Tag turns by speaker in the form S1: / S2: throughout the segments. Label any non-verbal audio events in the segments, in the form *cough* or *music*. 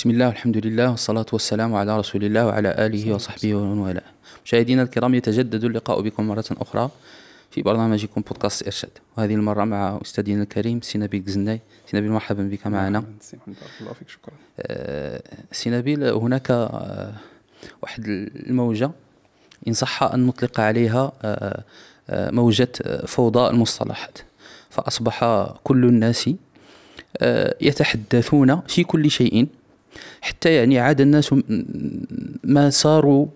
S1: بسم الله والحمد لله والصلاة والسلام على رسول الله وعلى آله وصحبه ومن والاه مشاهدينا الكرام يتجدد اللقاء بكم مرة أخرى في برنامجكم بودكاست إرشاد وهذه المرة مع أستاذنا الكريم سي نبيل سي نبيل مرحبا بك معنا
S2: الله فيك شكرا
S1: سي نبيل هناك واحد الموجة إن صح أن نطلق عليها موجة فوضى المصطلحات فأصبح كل الناس يتحدثون في كل شيء حتى يعني عاد الناس ما صاروا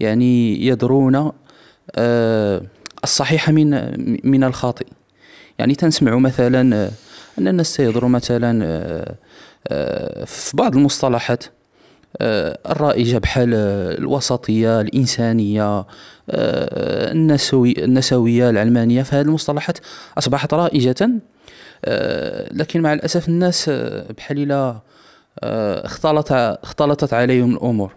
S1: يعني يدرون آه، الصحيح من من الخاطئ. يعني تنسمع مثلا آه، أن الناس يضروا مثلا آه، في بعض المصطلحات الرائجة بحال الوسطية الإنسانية النسوي النسوية العلمانية فهذه المصطلحات أصبحت رائجة لكن مع الأسف الناس بحال إلى اختلط اختلطت عليهم الأمور.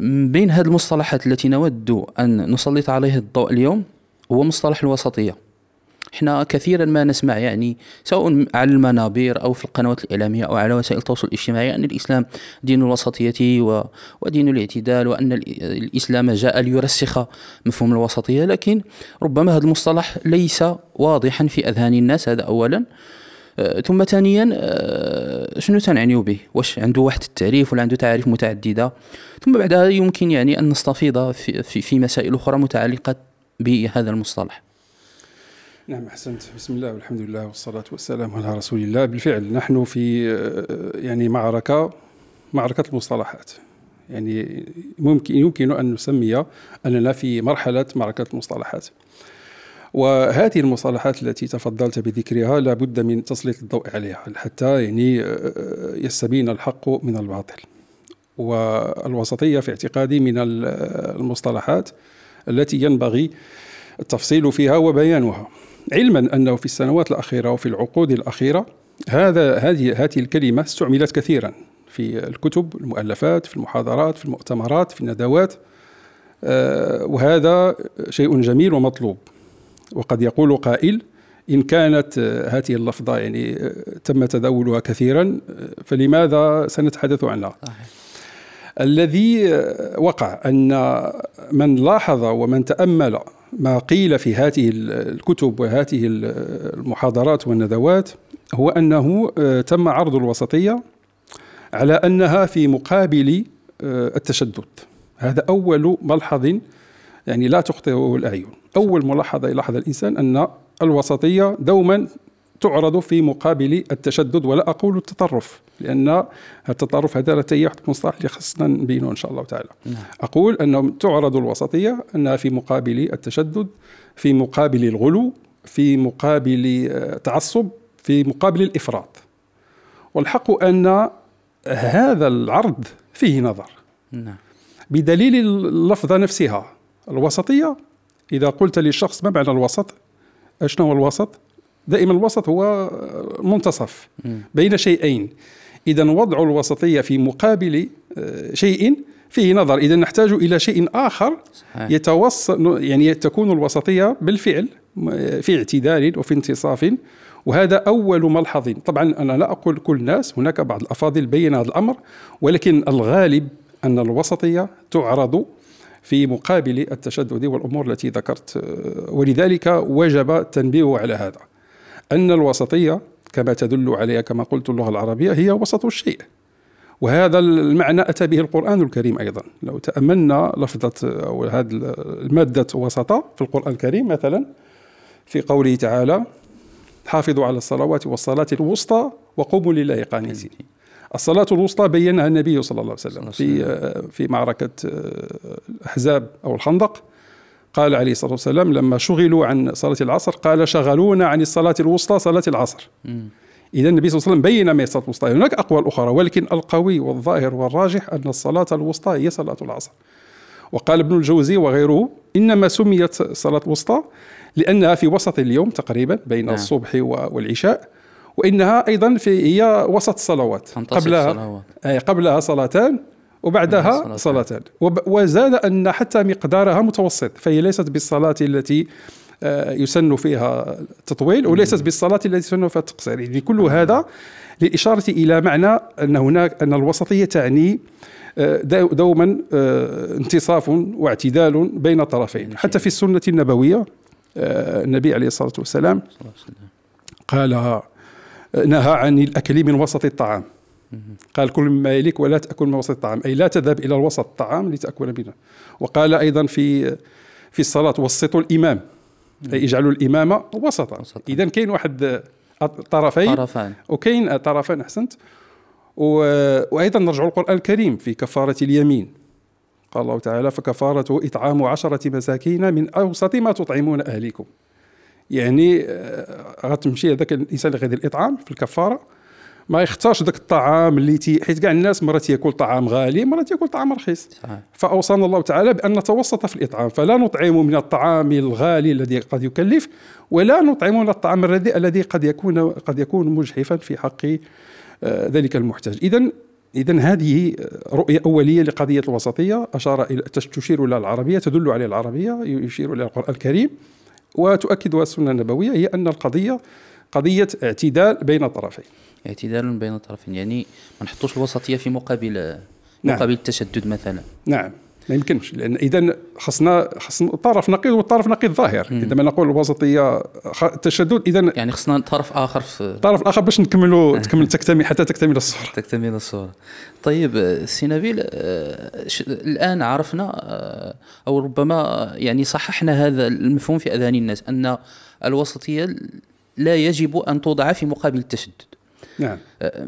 S1: بين هذه المصطلحات التي نود أن نسلط عليها الضوء اليوم هو مصطلح الوسطية. إحنا كثيرا ما نسمع يعني سواء على المنابر أو في القنوات الإعلامية أو على وسائل التواصل الاجتماعي أن الإسلام دين الوسطية. ودين الاعتدال وأن الإسلام جاء ليرسخ مفهوم الوسطية. لكن ربما هذا المصطلح ليس واضحا في أذهان الناس هذا اولا. آه، ثم ثانيا آه، شنو تنعنيو به؟ واش عنده واحد التعريف ولا عنده تعاريف متعددة؟ ثم بعدها يمكن يعني أن نستفيض في, في, في مسائل أخرى متعلقة بهذا المصطلح.
S2: نعم أحسنت. بسم الله والحمد لله والصلاة والسلام على رسول الله. بالفعل نحن في آه، يعني معركة معركة المصطلحات. يعني ممكن يمكن أن نسمي أننا في مرحلة معركة المصطلحات. وهذه المصطلحات التي تفضلت بذكرها لابد من تسليط الضوء عليها حتى يعني آه، يستبين الحق من الباطل. والوسطية في اعتقادي من المصطلحات التي ينبغي التفصيل فيها وبيانها. علما أنه في السنوات الأخيرة وفي العقود الأخيرة هذا هذه هذه الكلمة استعملت كثيرا في الكتب المؤلفات في المحاضرات في المؤتمرات في الندوات آه، وهذا شيء جميل ومطلوب. وقد يقول قائل إن كانت هذه اللفظة يعني تم تداولها كثيرا فلماذا سنتحدث عنها؟ الذي وقع أن من لاحظ ومن تأمل ما قيل في هذه الكتب وهذه المحاضرات والندوات هو أنه تم عرض الوسطية على أنها في مقابل التشدد. هذا أول ملحظ يعني لا تخطئه الأعين. أول ملاحظة يلاحظ الإنسان أن الوسطية دوما تعرض في مقابل التشدد ولا أقول التطرف لأن التطرف هذا لا واحد المصطلح اللي خصنا نبينه إن شاء الله تعالى نعم. أقول أنه تعرض الوسطية أنها في مقابل التشدد في مقابل الغلو في مقابل التعصب في مقابل الإفراط والحق أن هذا العرض فيه نظر نعم. بدليل اللفظة نفسها الوسطية إذا قلت للشخص ما معنى الوسط؟ شنو هو الوسط؟ دائما الوسط هو منتصف بين شيئين. إذا وضع الوسطية في مقابل آه، شيء فيه نظر. إذا نحتاج إلى شيء آخر يتوصل يعني تكون الوسطية بالفعل في اعتدال وفي انتصاف. وهذا أول ملحظ. طبعا أنا لا أقول كل الناس هناك بعض الأفاضل بين هذا الأمر ولكن الغالب أن الوسطية تعرض في مقابل التشدد والأمور التي ذكرت. ولذلك وجب التنبيه على هذا أن الوسطية كما تدل عليها كما قلت اللغة العربية هي وسط الشيء. وهذا المعنى أتى به القرآن الكريم أيضا. لو تأملنا لفظة أو هذه المادة وسطة في القرآن الكريم مثلا في قوله تعالى حافظوا على الصلوات والصلاة الوسطى وقوموا لله قانتين. الصلاة الوسطى بينها النبي صلى الله عليه وسلم في في معركة الأحزاب أو الخندق. قال عليه الصلاة والسلام لما شغلوا عن صلاة العصر قال شغلونا عن الصلاة الوسطى صلاة العصر. إذا النبي صلى الله عليه وسلم بين ما الصلاة الوسطى. هناك أقوال أخرى ولكن القوي والظاهر والراجح أن الصلاة الوسطى هي صلاة العصر. وقال ابن الجوزي وغيره إنما سميت صلاة الوسطى لأنها في وسط اليوم تقريبا بين نعم. الصبح والعشاء. وإنها أيضا في هي وسط الصلوات قبلها صلوات. قبلها صلاتان وبعدها صلاتان. وزاد أن حتى مقدارها متوسط فهي ليست بالصلاة التي آه، يسن فيها التطويل وليست بالصلاة التي يسن فيها التقصير يعني كل هذا للإشارة إلى معنى أن هناك أن الوسطية تعني آه، دوما آه، انتصاف واعتدال بين الطرفين حتى في السنة النبوية النبي عليه الصلاة والسلام قال نهى عن الأكل من وسط الطعام. قال كل مما يليك ولا تأكل من وسط الطعام. أي لا تذهب إلى الوسط الطعام لتأكل منه. وقال أيضا في في الصلاة وسطوا الإمام. أي اجعلوا الإمام وسطا. إذا كاين واحد طرفين.
S1: طرفان.
S2: وكاين طرفان أحسنت. وأيضا نرجع القرآن الكريم في كفارة اليمين. قال الله تعالى فكفارته إطعام عشرة مساكين من أوسط ما تطعمون أهليكم. يعني آه، غتمشي هذاك الإنسان اللي غيدير الاطعام في الكفارة. ما يختارش ذاك الطعام اللي تي حيت كاع الناس مرات ياكل طعام غالي مرات ياكل طعام رخيص. صحيح. فأوصانا الله تعالى بأن نتوسط في الإطعام. فلا نطعم من الطعام الغالي الذي قد يكلف ولا نطعم من الطعام الرديء الذي قد يكون قد يكون مجحفا في حق آه، ذلك المحتاج. اذا اذا هذه رؤية أولية لقضية الوسطية. أشار إلى تشير إلى العربية تدل على العربية يشير إلى القرآن الكريم. وتؤكدها السنة النبوية هي أن القضية قضية اعتدال بين الطرفين.
S1: اعتدال بين الطرفين يعني ما نحطوش الوسطية في مقابل نعم. مقابل التشدد مثلا.
S2: نعم. ما يمكنش لأن اذا خصنا خصنا طرف نقيض والطرف نقيض ظاهر. عندما نقول الوسطية التشدد اذا
S1: يعني خصنا طرف آخر في
S2: طرف آخر باش نكملوا تكمل *laughs* تكتمل حتى تكتمل الصورة
S1: تكتمل الصورة طيب سي نبيل آه، الآن عرفنا آه، أو ربما يعني صححنا هذا المفهوم في أذهان الناس أن الوسطية لا يجب أن توضع في مقابل التشدد.
S2: نعم.
S1: آه،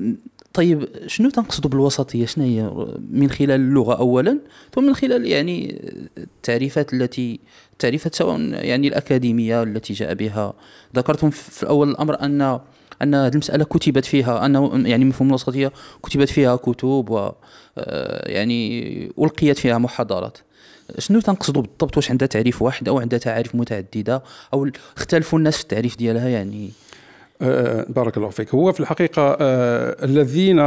S1: طيب شنو تنقصدوا بالوسطية؟ شنو هي من خلال اللغة اولا ثم من خلال يعني التعريفات التي التعريفات سواء يعني الأكاديمية التي جاء بها. ذكرتم في اول الأمر أن أن هذه المسألة كتبت فيها أن يعني مفهوم الوسطية كتبت فيها كتب و آه، يعني ألقيت فيها محاضرات. شنو تنقصدوا بالضبط؟ واش عندها تعريف واحد أو عندها تعاريف متعددة؟ أو اختلفوا الناس في التعريف ديالها؟ يعني
S2: بارك الله فيك. هو في الحقيقة آه، الذين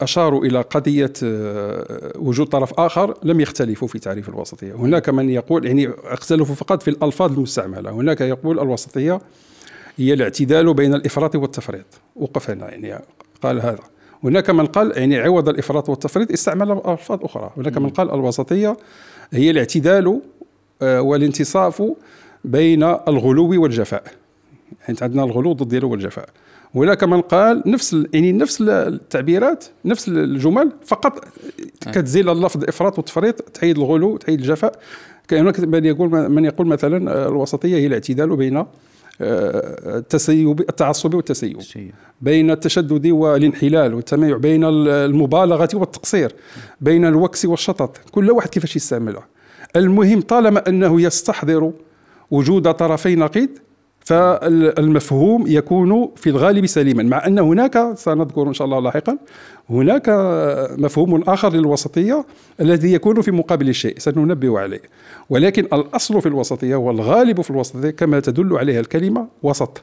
S2: أشاروا إلى قضية آه، وجود طرف آخر لم يختلفوا في تعريف الوسطية. هناك من يقول يعني اختلفوا فقط في الألفاظ المستعملة. هناك يقول الوسطية هي الاعتدال بين الإفراط والتفريط. وقف هنا يعني قال هذا. هناك من قال يعني عوض الإفراط والتفريط استعمل ألفاظ أخرى. هناك من قال الوسطية هي الاعتدال والانتصاف بين الغلو والجفاء. حيت عندنا الغلو ضد ديالو والجفاء هناك من قال نفس يعني نفس التعبيرات نفس الجمل فقط كتزيل اللفظ إفراط وتفريط تحيد الغلو تحيد الجفاء. كاين هناك من يقول من يقول مثلا آه، الوسطية هي الاعتدال بين آه، التسيب التعصب والتسيب. بين التشدد والانحلال والتميع بين المبالغة والتقصير بين الوكس والشطط. كل واحد كيفاش يستعملها المهم طالما أنه يستحضر وجود طرفي نقيض فالمفهوم يكون في الغالب سليما مع أن هناك سنذكر إن شاء الله لاحقا هناك مفهوم آخر للوسطية الذي يكون في مقابل الشيء سننبه عليه. ولكن الأصل في الوسطية والغالب في الوسطية كما تدل عليها الكلمة وسط.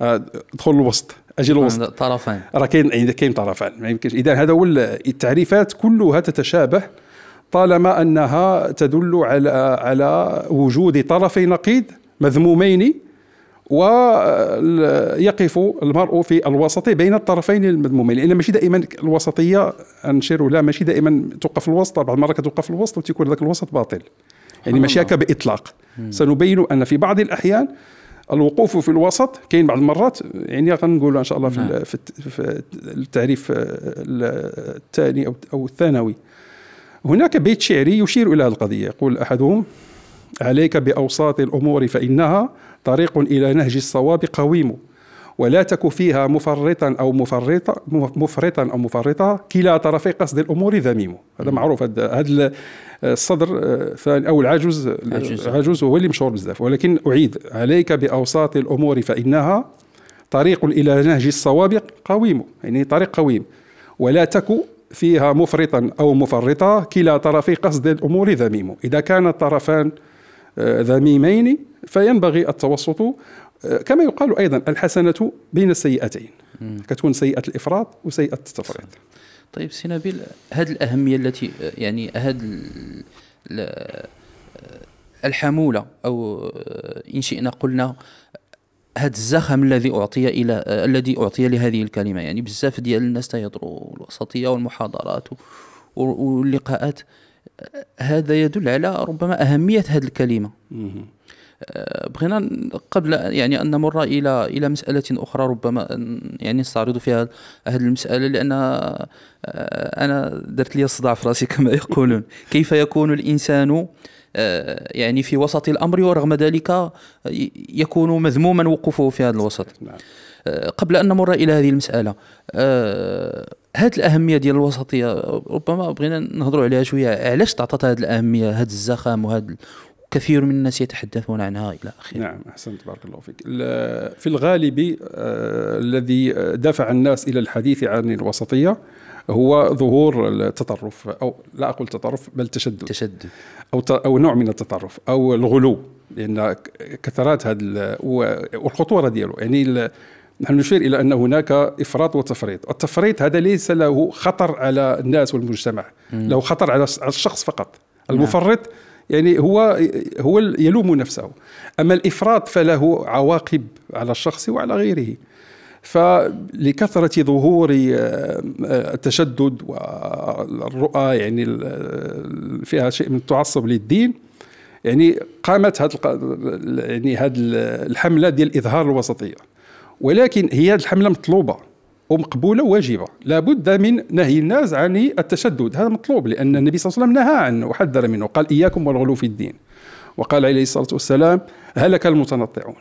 S2: آه، ادخل الوسط أجي الوسط.
S1: طرفين.
S2: راه كاين كاين طرفان ما يمكنش. إذا هذا هو التعريفات كلها تتشابه طالما أنها تدل على على وجود طرفي نقيض مذمومين ويقف المرء في الوسط بين الطرفين المذمومين. لأن ماشي دائما الوسطية نشير لا ماشي دائما توقف الوسط. بعض المرات كتوقف الوسط وتكون ذاك الوسط باطل. يعني ماشي هكا بإطلاق. سنبين أن في بعض الأحيان الوقوف في الوسط كاين بعض المرات يعني غنقول إن شاء الله في, نعم. في التعريف الثاني أو أو الثانوي. هناك بيت شعري يشير إلى هذه القضية. يقول أحدهم عليك بأوساط الأمور فإنها طريق إلى نهج الصواب قويم ولا تك فيها مفرطا أو مفرطا مفرطا أو مفرطا كلا طرفي قصد الأمور ذميم. هذا معروف. هذا الصدر الثاني أو العجوز العجوز هو اللي مشهور بزاف. ولكن أعيد عليك بأوساط الأمور فإنها طريق إلى نهج الصواب قويم يعني طريق قويم. ولا تك فيها مفرطا أو مفرطا كلا طرفي قصد الأمور ذميم. إذا كان الطرفان ذميمين فينبغي التوسط آه، كما يقال أيضا الحسنة بين السيئتين كتكون سيئة الإفراط وسيئة التفريط.
S1: طيب سي نبيل هذه الأهمية التي يعني هذا الحمولة أو إن شئنا قلنا هذا الزخم الذي أعطي إلى الذي أعطي لهذه الكلمة. يعني بزاف ديال الناس تيهضروا الوسطية والمحاضرات واللقاءات. هذا يدل على ربما أهمية هذه الكلمة. آه، بغينا قبل يعني أن نمر إلى إلى مسألة أخرى ربما يعني نستعرض فيها هذه المسألة لأن آه، أنا درت لي الصداع في رأسي *laughs* كما يقولون. كيف يكون الإنسان آه، يعني في وسط الأمر ورغم ذلك يكون مذموما وقوفه في هذا الوسط. نعم. قبل أن نمر إلى هذه المسألة هذه الأهمية ديال الوسطية ربما بغينا نهضروا عليها شوية علاش تعطت هذه الأهمية هذا الزخم وهذا كثير من الناس يتحدثون عنها إلى آخره.
S2: نعم أحسنت بارك الله فيك. في الغالب آه الذي دفع الناس إلى الحديث عن الوسطية هو ظهور التطرف أو لا أقول تطرف بل تشدد.
S1: تشدد.
S2: أو أو نوع من التطرف أو الغلو لأن كثرات هذا والخطورة ديالو يعني نحن نشير إلى أن هناك إفراط وتفريط، التفريط هذا ليس له خطر على الناس والمجتمع، له خطر على الشخص فقط. نعم. المفرط. يعني هو هو يلوم نفسه أما الإفراط فله عواقب على الشخص وعلى غيره فلكثرة ظهور آه، التشدد والرؤى يعني فيها شيء من التعصب للدين يعني قامت هذه يعني هذه الحملة ديال إظهار الوسطية ولكن هي الحملة مطلوبة ومقبولة وواجبة. لابد من نهي الناس عن التشدد. هذا مطلوب لأن النبي صلى الله عليه وسلم نهى عنه وحذر منه. قال إياكم والغلو في الدين. وقال عليه الصلاة والسلام هلك المتنطعون.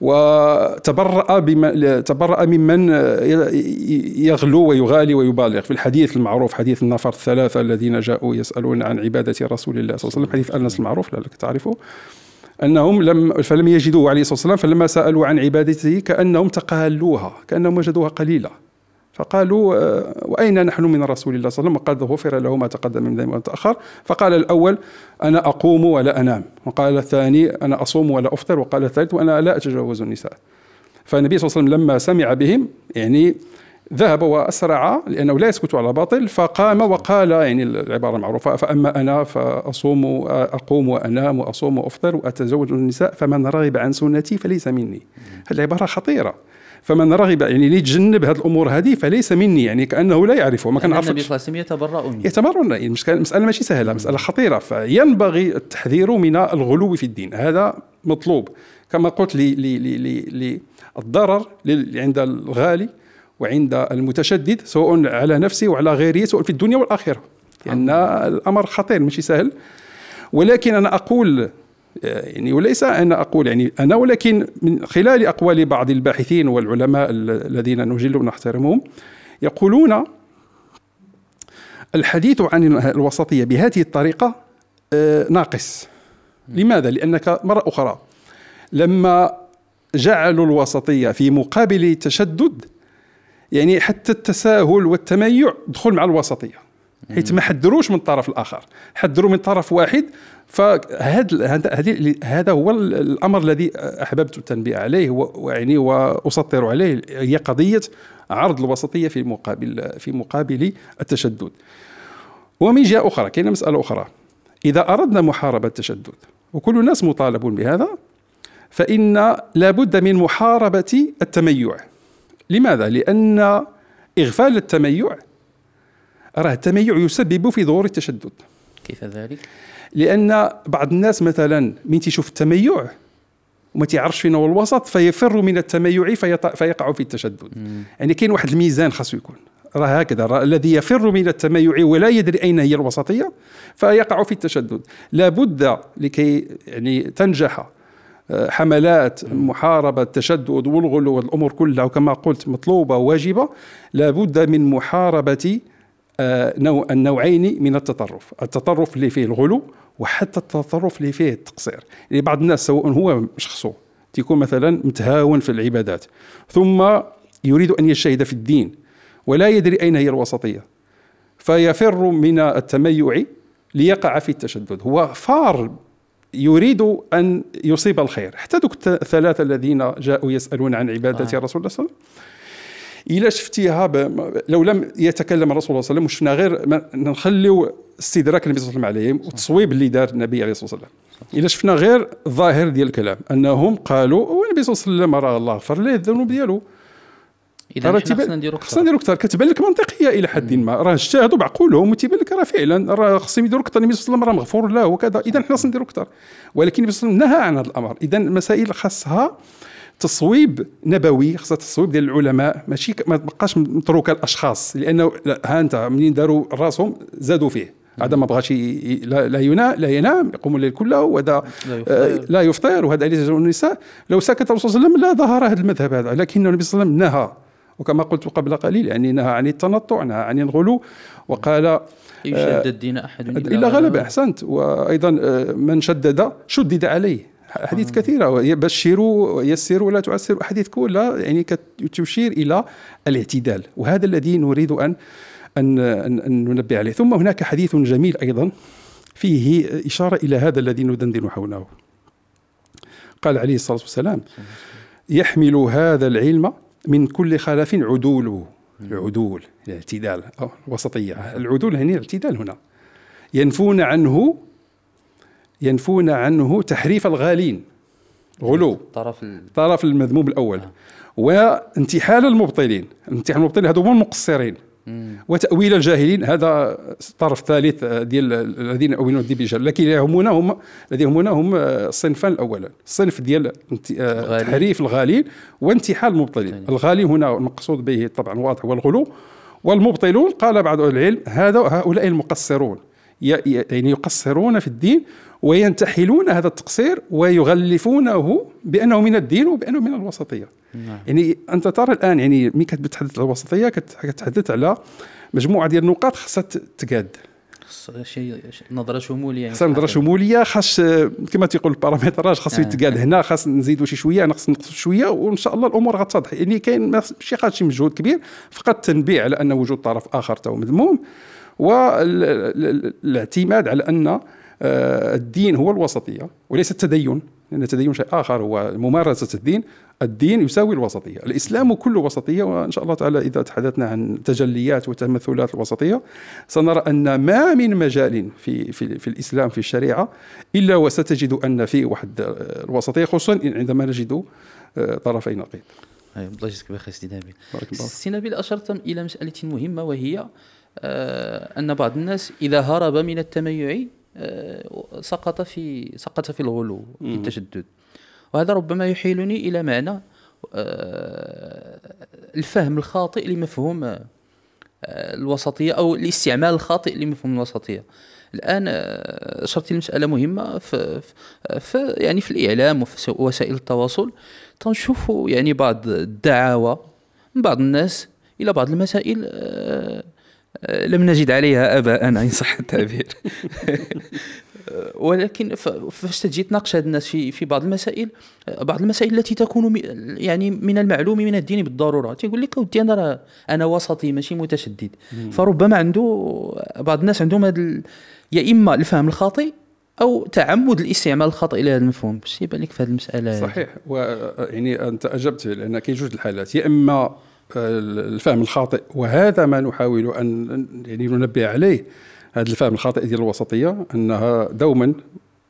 S2: وتبرأ بما تبرأ ممن يغلو ويغالي ويبالغ. في الحديث المعروف حديث النفر الثلاثة الذين جاءوا يسألون عن عبادة رسول الله صلى الله عليه وسلم. حديث أنس المعروف لعلك تعرفه. أنهم لم فلم يجدوه عليه الصلاة والسلام فلما سألوا عن عبادته كأنهم تقالوها كأنهم وجدوها قليلة. فقالوا آه، وأين نحن من رسول الله صلى الله عليه وسلم؟ وقد غفر له ما تقدم من ذنبه تأخر. فقال الأول أنا أقوم ولا أنام. وقال الثاني أنا أصوم ولا أفطر. وقال الثالث وأنا لا أتجاوز النساء. فالنبي صلى الله عليه وسلم لما سمع بهم يعني ذهب وأسرع لأنه لا يسكت على باطل فقام وقال يعني العبارة المعروفه فأما أنا فأصوم اقوم وأنام وأصوم وأفطر وأتزوج النساء فمن رغب عن سنتي فليس مني. هذه العبارة خطيرة. فمن رغب يعني يتجنب هذه الأمور هذه فليس مني يعني كأنه لا يعرفه
S1: ما كان النبي صلى الله عليه وسلم يتبرأ منه
S2: يتبرأ المساله ماشي سهلة مسألة خطيرة. فينبغي التحذير من الغلو في الدين. هذا مطلوب. كما قلت للضرر عند الغالي وعند المتشدد سواء على نفسه وعلى غيره سواء في الدنيا والآخرة. لأن يعني الأمر خطير ماشي سهل. ولكن أنا أقول يعني وليس أنا أقول يعني أنا ولكن من خلال أقوال بعض الباحثين والعلماء الذين نجل ونحترمهم يقولون الحديث عن الوسطية بهذه الطريقة آه، ناقص. لماذا؟ لأنك مرة أخرى. لما جعلوا الوسطية في مقابل التشدد يعني حتى التساهل والتميع دخل مع الوسطية. حيث ما حذروش من الطرف الآخر حذروا من طرف واحد. فهذا هذا هو الأمر الذي أحببت التنبيه عليه ويعني وأسطر عليه هي قضية عرض الوسطية في مقابل في مقابل التشدد. ومن جهة أخرى كاينة مسألة أخرى. إذا أردنا محاربة التشدد وكل الناس مطالبون بهذا فإن لابد من محاربة التميع. لماذا؟ لأن إغفال التميع راه التميع يسبب في ظهور التشدد
S1: كيف ذلك؟
S2: لأن بعض الناس مثلا من تشوف التميع وما تيعرفش فين هو الوسط فيفر من التميع فيقع في التشدد مم. يعني كاين واحد الميزان خاصو يكون راه هكذا راه الذي يفر من التميع ولا يدري أين هي الوسطية فيقع في التشدد لابد لكي يعني تنجح حملات محاربة التشدد والغلو والأمور كلها وكما قلت مطلوبة وواجبة لابد من محاربة آه، نوع النوعين من التطرف. التطرف اللي فيه الغلو وحتى التطرف اللي فيه التقصير. يعني بعض الناس سواء هو شخصه تكون مثلا متهاون في العبادات ثم يريد أن يجتهد في الدين ولا يدري أين هي الوسطية. فيفر من التميع ليقع في التشدد. هو فار يريد أن يصيب الخير. حتى دوك الثلاثة الذين جاءوا يسألون عن عبادة آه. رسول الله صلى الله عليه وسلم. الا شفتيها ب... لو لم يتكلم الرسول صلى الله عليه وسلم وشفنا غير ما... نخليو استدراك النبي صلى الله عليه وسلم والتصويب اللي دار النبي عليه الصلاة والسلام. الا شفنا غير الظاهر ديال الكلام أنهم قالوا والنبي صلى الله عليه وسلم راه الله غفر له الذنوب ديالو؟
S1: إذا خصنا نديرو
S2: خصنا نديرو أكثر كتبان لك منطقية إلى حد ما. راه اجتهدوا بعقولهم وتيبان لك راه فعلا. راه خصهم يديروا أكثر النبي صلى الله عليه وسلم راه مغفور له وكذا. اذا حنا خصنا نديرو أكثر ولكن النبي صلى الله عليه وسلم نهى عن هذا الأمر. اذا المسائل خاصها تصويب نبوي خاصها تصويب ديال العلماء. ماشي ما تبقاش متروكه الأشخاص. لأنه ها أنت منين داروا راسهم زادوا فيه. هذا ما بغاش لا لا ينام لا ينام يقوم الليل كله وهذا لا يفطر. وهذا ليس النساء. لو سكت الرسول صلى الله عليه وسلم لا ظهر هذا المذهب هذا. لكن النبي صلى الله عليه وسلم نهى وكما قلت قبل قليل يعني نهى عن التنطع نهى عن الغلو وقال
S1: يشدد الدين أحد
S2: إلا غلب أحسنت. وأيضا من شدد شدد عليه. حديث آه. كثيرة بشروا ويسروا ولا تعسروا احاديث كلها يعني تشير إلى الاعتدال. وهذا الذي نريد أن أن أن ننبه عليه. ثم هناك حديث جميل أيضا فيه إشارة إلى هذا الذي ندندن حوله. قال عليه الصلاة والسلام يحمل هذا العلم من كل خلف عدوله العدول الاعتدال. الوسطيه العدول هنا الاعتدال هنا. ينفون عنه ينفون عنه تحريف الغالين. غلو.
S1: طرف
S2: طرف المذموم الأول. آه. وانتحال المبطلين. انتحال المبطلين هذو هم المقصرين. وتأويل الجاهلين هذا طرف ثالث ديال الذين أولون الدين بالجهل لكن يهمنا هم الذي يهمنا هم الصنفان الأولا الصنف ديال تحريف الغالين وانتحال المبطلين. الغالي. هنا المقصود به طبعا واضح هو الغلو. والمبطلون قال بعض العلم هذا هؤلاء المقصرون. يعني يقصرون في الدين وينتحلون هذا التقصير ويغلفونه بأنه من الدين وبأنه من الوسطية. نعم. يعني أنت ترى الآن يعني ملي كتحدث على الوسطية؟ كتحدث على مجموعة ديال النقاط خاصها تقاد.
S1: شيء نظرة شمولية
S2: خاص نظرة شمولية خاص كما تيقول ال paramétrage خاص آه. يتقال هنا خاص نزيدوا شي شوية خاص نقصوا شوية وان شاء الله الأمور غتتضح يعني كاين ماشي خاص شي مجهود كبير فقط تنبيه على أن وجود طرف آخر هو مذموم والاعتماد على أن آه، الدين هو الوسطية وليس التدين لأن التدين شيء آخر هو ممارسة الدين. الدين يساوي الوسطية. الإسلام كله وسطية وإن شاء الله تعالى إذا تحدثنا عن تجليات وتمثلات الوسطية سنرى أن ما من مجال في في, في الإسلام في الشريعة إلا وستجد أن فيه واحد الوسطية خصوصا عندما نجد آه، طرفي نقيض.
S1: الله يجزيك بخير سي نبيل. سي نبيل أشرت إلى مسألة مهمة وهي آه، أن بعض الناس إذا هرب من التميع آه، سقط في سقط في الغلو في التشدد. وهذا ربما يحيلني إلى معنى آه، الفهم الخاطئ لمفهوم آه، الوسطية أو الاستعمال الخاطئ لمفهوم الوسطية. الآن اشرت لمساله مهمة في, في يعني في الإعلام وفي وسائل التواصل. تنشوف يعني بعض الدعاوى من بعض الناس إلى بعض المسائل لم نجد عليها آباء إن صح التعبير. *laughs* ولكن فاش تجي تناقش هاد الناس في في بعض المسائل بعض المسائل التي تكون يعني من المعلوم من الدين بالضرورة. تيقول لك ودي أنا راه أنا وسطي ماشي متشدد. فربما عنده بعض الناس عندهم هذا يا إما الفهم الخاطئ أو تعمد الاستعمال الخاطئ لهذا المفهوم. باش يبان لك في هذه المسألة.
S2: صحيح. ويعني أنت أجبت لأن كاين جوج الحالات. يا إما الفهم الخاطئ. وهذا ما نحاول أن يعني ننبه عليه. هذا الفهم الخاطئ ديال الوسطية أنها دوما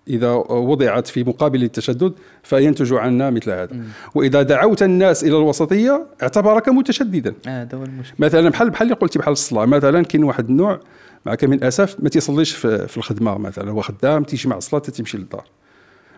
S2: إذا وضعت في مقابل التشدد فينتج عنا مثل هذا. وإذا دعوت الناس إلى الوسطية اعتبرك متشددا.
S1: آه هو المشكل
S2: مثلا بحال بحال اللي قلتي بحال الصلاة. مثلا كاين واحد النوع معك من أسف ما تيصليش في, في الخدمة مثلا هو خدام تيجي مع الصلاة تمشي للدار.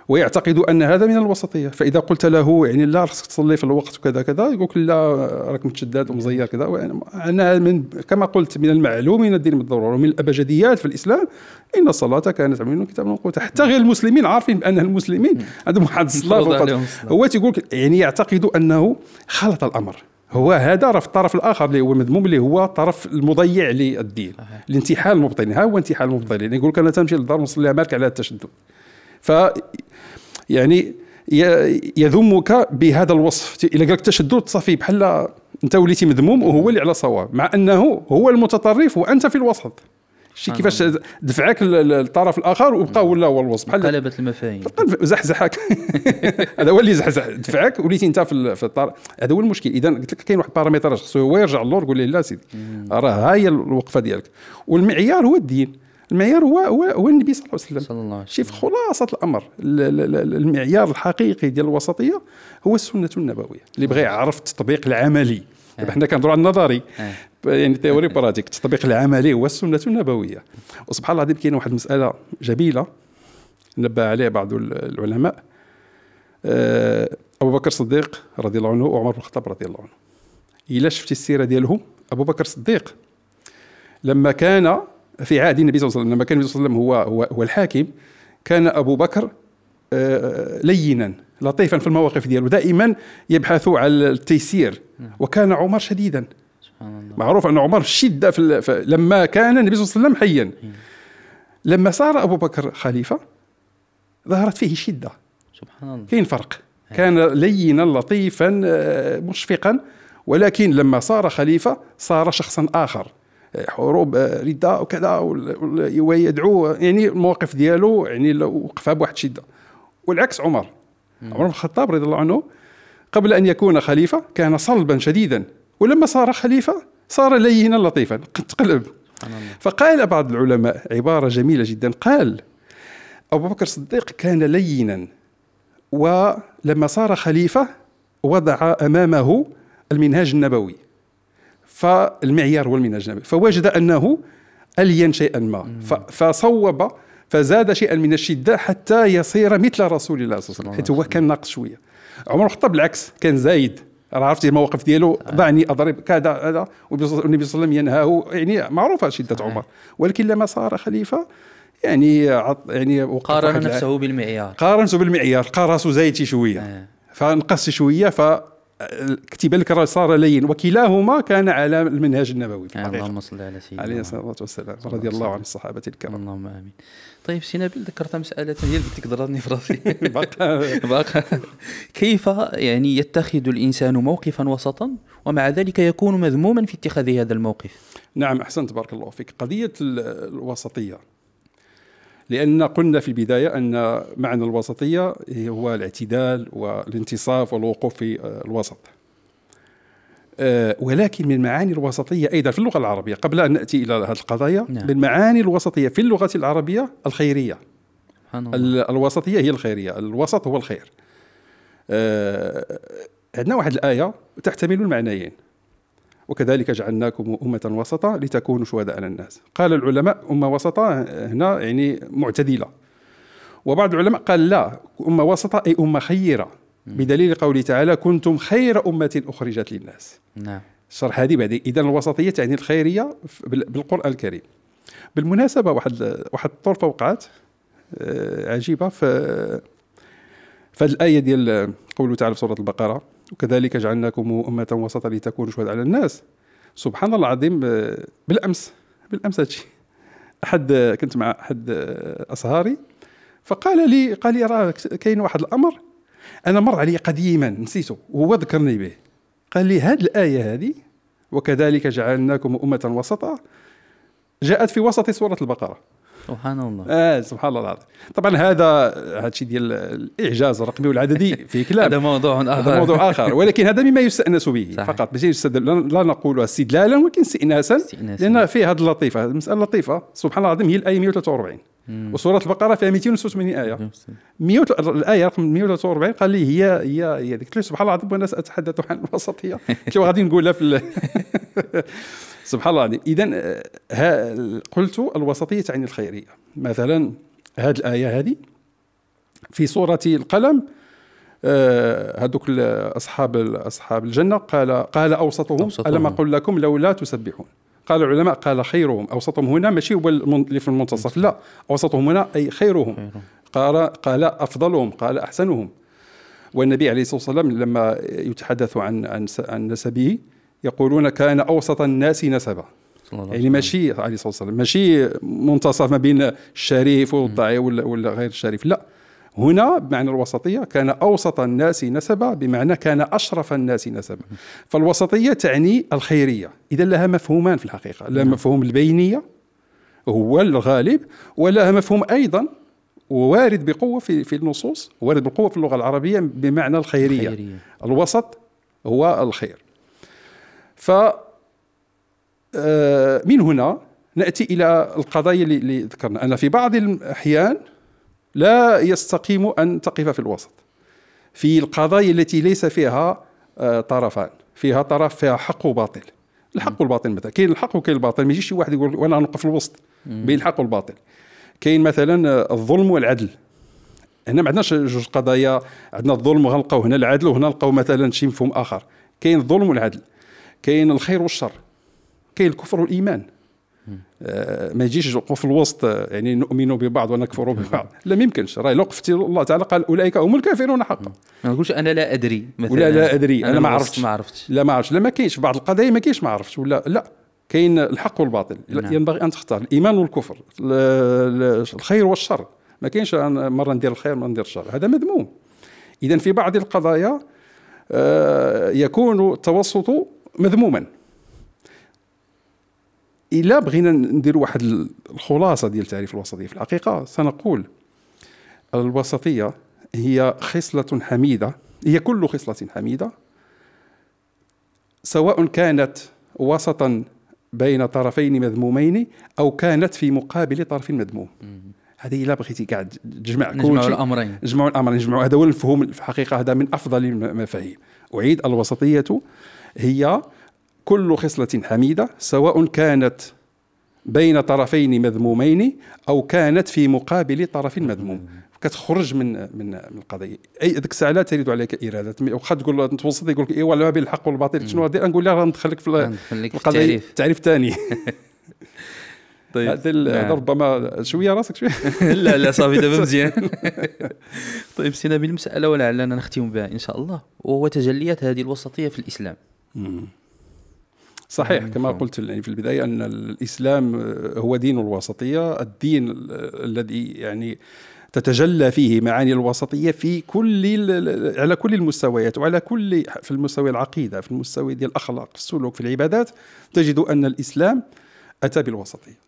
S2: ويعتقد أن هذا من الوسطية. فإذا قلت له يعني لا خصك تصلي في الوقت وكذا كذا يقول لك لا راك متشدد ومزير كذا. أنا من كما قلت من المعلوم من الدين بالضرورة ومن الأبجديات في الإسلام إن الصلاة كانت من كتاب موقوتا حتى غير المسلمين عارفين بأن المسلمين عندهم واحد الصلاة هو تيقول يعني يعتقد أنه خلط الأمر. هو هذا راه في الطرف الآخر اللي هو المذموم اللي هو الطرف المضيع للدين. الانتحال المبطلين. ها هو انتحال المبطلين. يقول لك أنا تمشي للدار نصلي مالك على التشدد. ف يعني يذمك بهذا الوصف. إلا قالك تشدد صافي بحال أنت وليتي مذموم وهو اللي على صواب مع أنه هو المتطرف وأنت في الوسط. شي كيفاش دفعك للطرف الآخر وبقى
S1: نعم.
S2: ولا هو الوسط؟
S1: بحال قلبت المفاهيم.
S2: زحزحك. *laughs* هذا هو اللي زحزح. دفعك وليتي أنت في الطرف. هذا هو المشكل. إذا قلت لك كاين واحد البارامتر خصو هو يرجع للور يقول لي لا سيدي راه ها هي الوقفة ديالك. والمعيار هو الدين. المعيار هو هو, هو النبي صلى الله عليه وسلم.
S1: صلى الله عليه
S2: وسلم. شوف خلاصة الأمر. المعيار الحقيقي ديال الوسطية هو السنة النبوية. اللي بغى يعرف التطبيق العملي. دابا حنا كنهضروا على النظري. يعني تيوري براتيك التطبيق العملي هو السنة النبوية. وسبحان الله العظيم كاين واحد المسألة جميلة نبه عليها بعض العلماء. آه، أبو بكر الصديق رضي الله عنه وعمر بن الخطاب رضي الله عنه. إلا شفتي السيرة ديالهم أبو بكر الصديق لما كان في عهد النبي صلى الله عليه وسلم لما كان النبي صلى الله عليه وسلم هو هو, هو الحاكم كان أبو بكر آه، لينا لطيفا في المواقف ديالو دائما يبحث على التيسير نعم. وكان عمر شديدا. سبحان الله. معروف أن عمر شده في لما كان النبي صلى الله عليه وسلم حيا. لما صار أبو بكر خليفة ظهرت فيه شدة. سبحان الله. كاين فرق كان لينا لطيفا آه، مشفقا ولكن لما صار خليفة صار شخصا آخر. حروب آه، رداء وكذا ويدعو يعني المواقف ديالو يعني وقفها بواحد الشدة. والعكس عمر. عمر بن الخطاب رضي الله عنه قبل أن يكون خليفة كان صلبا شديدا. ولما صار خليفة صار لينا لطيفا تقلب فقال بعض العلماء عبارة جميلة جدا قال أبو بكر الصديق كان لينا ولما صار خليفة وضع أمامه المنهاج النبوي. فالمعيار هو المنهج النبوي. فوجد أنه ألين شيئا ما. فصوب فزاد شيئا من الشدة حتى يصير مثل رسول الله صلى الله عليه وسلم. حيث هو كان ناقص شوية. عمر الخطاب بالعكس كان زايد. راه عرفتي المواقف ديالو؟ ضعني أضرب كذا هذا. والنبي صلى الله عليه وسلم ينهاه. يعني معروفه شدة عمر. ولكن لما صار خليفة يعني يعني
S1: قارن نفسه بالمعيار.
S2: قارن نفسه بالمعيار. لقى راسه زايد شوية. آه. فنقص شوية ف كتب لك صار لين. وكلاهما كان على المنهج النبوي
S1: في الحقيقة. اللهم صل على سيدنا
S2: عليه الصلاة والسلام. رضي الله عن الصحابة الكرام.
S1: اللهم آمين. طيب سي نبيل ذكرت مسألة هي اللي بدك ضررني في راسي. *laughs* باقا كيف يعني يتخذ الإنسان موقفا وسطا ومع ذلك يكون مذموما في اتخاذ هذا الموقف؟
S2: نعم أحسنت بارك الله فيك. قضية الوسطية. لأن قلنا في البداية أن معنى الوسطية هو الاعتدال والانتصاف والوقوف في الوسط. آه، ولكن من معاني الوسطية أيضا في اللغة العربية قبل أن نأتي إلى هذه القضايا نعم. من معاني الوسطية في اللغة العربية الخيرية. الوسطية هي الخيرية الوسط هو الخير. آه، عندنا واحد الآية تحتمل المعنيين. وكذلك جعلناكم أمة وسطا لتكونوا شهداء على الناس. قال العلماء أمة وسطا هنا يعني معتدلة. وبعض العلماء قال لا أمة وسطا أي أمة خيرة. بدليل قوله تعالى كنتم خير أمة أخرجت للناس. نعم. الشرح هذه بعد إذا الوسطية تعني الخيرية بالقرآن الكريم. بالمناسبة واحد واحد الطرفة وقعت آه، عجيبة في فهذه الآية ديال قوله تعالى في سورة البقرة وكذلك جعلناكم أمة وسطا لتكونوا شهداء على الناس. سبحان الله العظيم آه، بالأمس بالأمس هادشي. أحد كنت مع أحد أصهاري فقال لي قال لي راه كاين واحد الأمر أنا مر علي قديما نسيته وهو ذكرني به. قال لي هذه الآية هذه وكذلك جعلناكم أمة وسطا. جاءت في وسط سورة البقرة.
S1: سبحان الله.
S2: آه سبحان الله العظيم. طبعا هذا هذا الشيء ديال الإعجاز الرقمي والعددي في كلام
S1: هذا موضوع آخر.
S2: هذا موضوع آخر. ولكن هذا مما يستأنس به. صحيح. فقط ماشي لا نقول استدلالا ولكن استئناسا. لأن فيه هذه اللطيفة. المسألة لطيفه سبحان الله العظيم هي الآية 143 وسورة البقرة فيها 286 آية. 100 الآية رقم 143 قال لي هي هي هي قلت له سبحان الله العظيم وأنا سأتحدث عن الوسطية. *laughs* قلت له غادي نقولها في *laughs* سبحان الله. العظيم اذا آه، قلت الوسطية تعني الخيريه مثلا هذه الآية هذه في سورة القلم هذوك آه اصحاب أصحاب الجنة قال قال أوسطهم, أوسطهم. ألم أقل لكم لولا تسبحون. قال العلماء قال خيرهم. أوسطهم هنا ماشي هو اللي في المنتصف. لا أوسطهم هنا أي خيرهم. قال قال أفضلهم قال أحسنهم. والنبي عليه الصلاة والسلام لما يتحدث عن عن عن نسبه يقولون كان أوسط الناس نسبا. يعني ماشي عليه الصلاة والسلام. ماشي منتصف ما بين الشريف والضعيف ولا, ولا غير الشريف. لا. هنا بمعنى الوسطية كان أوسط الناس نسبا بمعنى كان أشرف الناس نسبا. فالوسطية تعني الخيرية. إذا لها مفهومان في الحقيقة. لها نعم. مفهوم البينية هو الغالب ولها مفهوم أيضا وارد بقوة في في النصوص وارد بقوة في اللغة العربية بمعنى الخيرية, الخيرية. الوسط هو الخير. ف آه، من هنا نأتي إلى القضايا اللي ذكرنا. أن في بعض الأحيان لا يستقيم أن تقف في الوسط. في القضايا التي ليس فيها آه، طرفان. فيها طرف فيها حق وباطل. الحق والباطل مثلا. كاين الحق وكاين الباطل. ما يجيش شي واحد يقول وأنا نوقف في الوسط. بين الحق والباطل. كاين مثلا آه، الظلم والعدل. هنا ما عندناش جوج قضايا. عندنا الظلم وغنلقاو هنا العدل وهنا نلقاو مثلا شي مفهوم آخر. كاين الظلم والعدل. كاين الخير والشر كاين الكفر والإيمان. آه ما يجيش في الوسط آه، يعني نؤمن ببعض ونكفر ببعض. لا ما يمكنش. راه لو قفتي الله تعالى قال أولئك هم الكافرون حقا.
S1: ما نقولش أنا لا أدري
S2: مثلا. ولا لا أدري.
S1: أنا,
S2: أنا
S1: ما عرفتش. ما
S2: عرفتش. لا ما عرفتش. لا ما كاينش. بعض القضايا ما كاينش ما عرفتش. ولا لا. كاين الحق والباطل. نعم. ينبغي أن تختار. الإيمان والكفر. الخير والشر. ما كاينش مرة ندير الخير مرة ندير الشر. هذا مذموم. اذا في بعض القضايا آه، يكون التوسط مذموما. إلا بغينا ندير واحد الخلاصة ديال تعريف الوسطيه في الحقيقة سنقول الوسطية هي خصلة حميدة هي كل خصلة حميدة سواء كانت وسطا بين طرفين مذمومين أو كانت في مقابل طرف مذموم. هذه إلا بغيتي قاعد تجمع
S1: كل نجمعوا الأمرين.
S2: نجمعوا الأمرين نجمعوا هذا هو المفهوم في الحقيقة هذا من أفضل المفاهيم. أعيد الوسطية هي كل خصلة حميدة سواء كانت بين طرفين مذمومين أو كانت في مقابل طرف مذموم. كتخرج من من من القضية. أي ديك الساعة لا ترد عليك إرادة. واخا تقول توسط يقول لك إيوا ما بين الحق والباطل. شنو نقول لها ندخلك في
S1: القضية.
S2: التعريف. الثاني *laughs* طيب. هذا نعم. ربما شوية راسك شوية. *laughs*
S1: لا لا صافي دابا *laughs* مزيان. طيب سينا بالمسألة ولعلنا نختم بها إن شاء الله. وهو تجليات هذه الوسطية في الإسلام.
S2: صحيح كما قلت في البداية أن الإسلام هو دين الوسطيه الدين الذي يعني تتجلى فيه معاني الوسطيه في كل على كل المستويات وعلى كل في المستوى العقيدة في المستوى ديال الأخلاق في السلوك في العبادات تجد أن الإسلام أتى بالوسطيه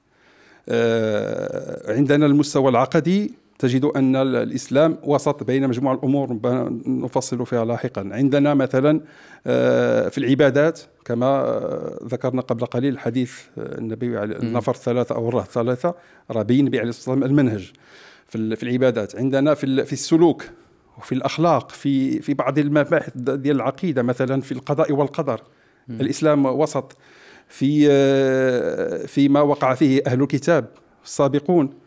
S2: آه، عندنا المستوى العقدي تجد أن الإسلام وسط بين مجموعة الأمور نفصل فيها لاحقا. عندنا مثلا آه، في العبادات كما آه، ذكرنا قبل قليل حديث النبي عليه النفر الثلاثة أو الرهط الثلاثة رابين عليه الصلاة والسلام المنهج في العبادات. عندنا في في السلوك وفي الأخلاق في في بعض المباحث ديال العقيدة مثلا في القضاء والقدر. الإسلام وسط في آه، فيما وقع فيه أهل الكتاب السابقون. آه،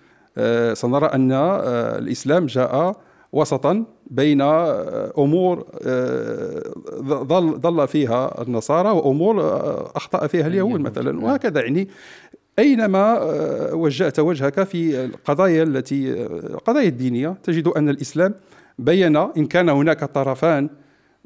S2: سنرى أن آه، الإسلام جاء وسطا بين أمور ضل ضل فيها النصارى وأمور أخطأ فيها اليهود مثلا نعم. وهكذا يعني أينما وجهت وجهك في القضايا التي القضايا الدينية تجد أن الإسلام بين إن كان هناك طرفان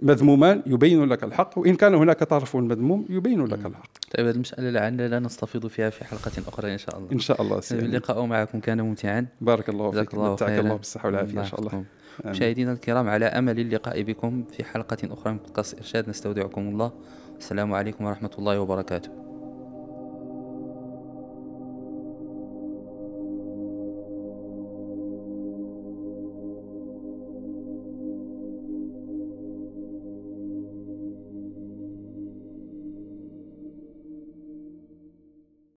S2: مذمومان يبين لك الحق وإن كان هناك طرف مذموم يبين لك الحق.
S1: طيب هذه المسألة لعلنا نستفيض فيها في حلقة أخرى إن شاء الله.
S2: إن شاء الله
S1: سيدي. اللقاء معكم كان ممتعا.
S2: بارك الله فيك. الله متعك الله بالصحة والعافية إن شاء الله.
S1: مشاهدينا الكرام على أمل اللقاء بكم في حلقة أخرى من بودكاست إرشاد نستودعكم الله. السلام عليكم ورحمة الله وبركاته.